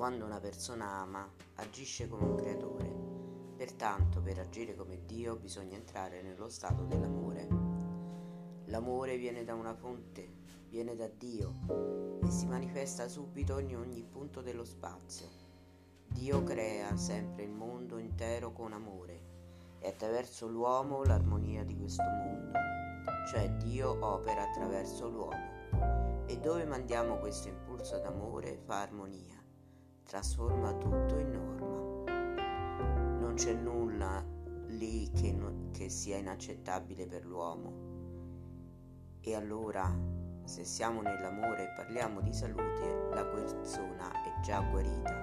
Quando una persona ama, agisce come un creatore. Pertanto, per agire come Dio bisogna entrare nello stato dell'amore. L'amore viene da una fonte, viene da Dio e si manifesta subito in ogni punto dello spazio. Dio crea sempre il mondo intero con amore e attraverso l'uomo l'armonia di questo mondo, cioè Dio opera attraverso l'uomo e dove mandiamo questo impulso d'amore fa armonia trasforma tutto in norma. Non c'è nulla lì che, no, che sia inaccettabile per l'uomo. E allora, se siamo nell'amore e parliamo di salute, la persona è già guarita.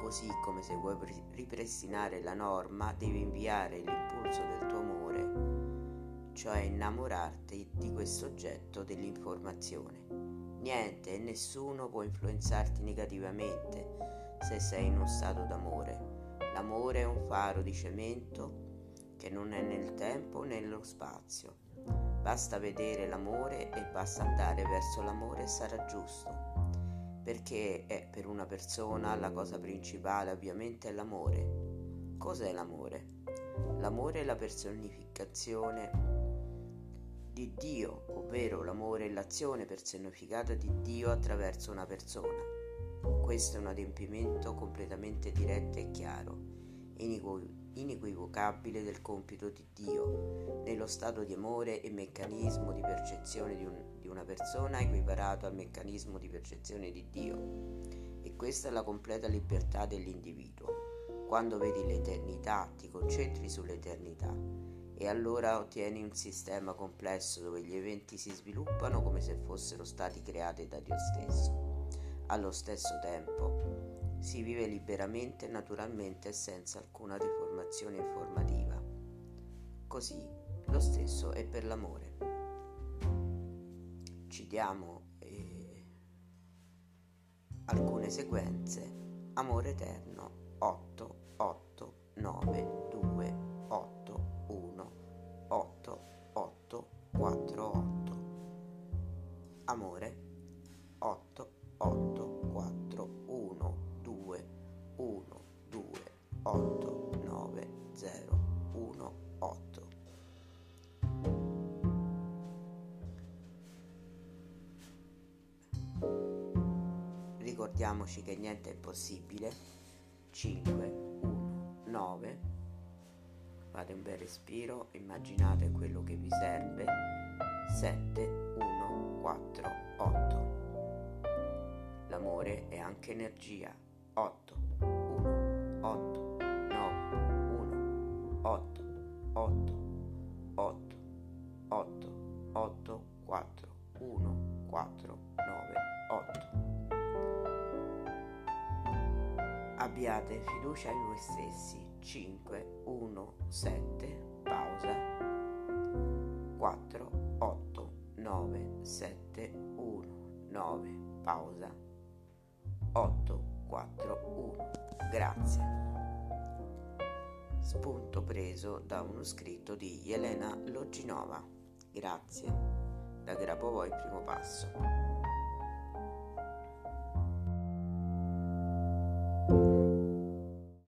Così come se vuoi ripristinare la norma, devi inviare l'impulso del tuo amore, cioè innamorarti di questo oggetto dell'informazione. Niente e nessuno può influenzarti negativamente se sei in uno stato d'amore. L'amore è un faro di cemento che non è nel tempo né nello spazio. Basta vedere l'amore e basta andare verso l'amore e sarà giusto. Perché è per una persona la cosa principale ovviamente è l'amore. Cos'è l'amore? L'amore è la personificazione Dio, ovvero l'amore e l'azione personificata di Dio attraverso una persona. Questo è un adempimento completamente diretto e chiaro, inequivocabile del compito di Dio, nello stato di amore e meccanismo di percezione di, un, di una persona equiparato al meccanismo di percezione di Dio. E questa è la completa libertà dell'individuo. Quando vedi l'eternità, ti concentri sull'eternità e allora ottieni un sistema complesso dove gli eventi si sviluppano come se fossero stati creati da Dio stesso. Allo stesso tempo si vive liberamente, naturalmente e senza alcuna riformazione informativa. Così lo stesso è per l'amore. Ci diamo eh, alcune sequenze. Amore eterno 8, 8, 9, 2, 8. 8 amore. 8 8 4 1 2 1 2 8 9 0 1 8 ricordiamoci che niente è impossibile. 5 1 9 fate un bel respiro, immaginate quello che vi serve. 7, 1, 4, 8. L'amore è anche energia. 8, 1, 8, 9, 1, 8, 8, 8, 8, 8, 4, 1, 4, 9, 8. Abbiate fiducia in voi stessi 5, 1, 7, pausa, 4, 8, 9, 7, 1, 9, pausa, 8, 4, 1. Grazie. Spunto preso da uno scritto di Elena Loginova. Grazie. Da Grabovoi primo passo.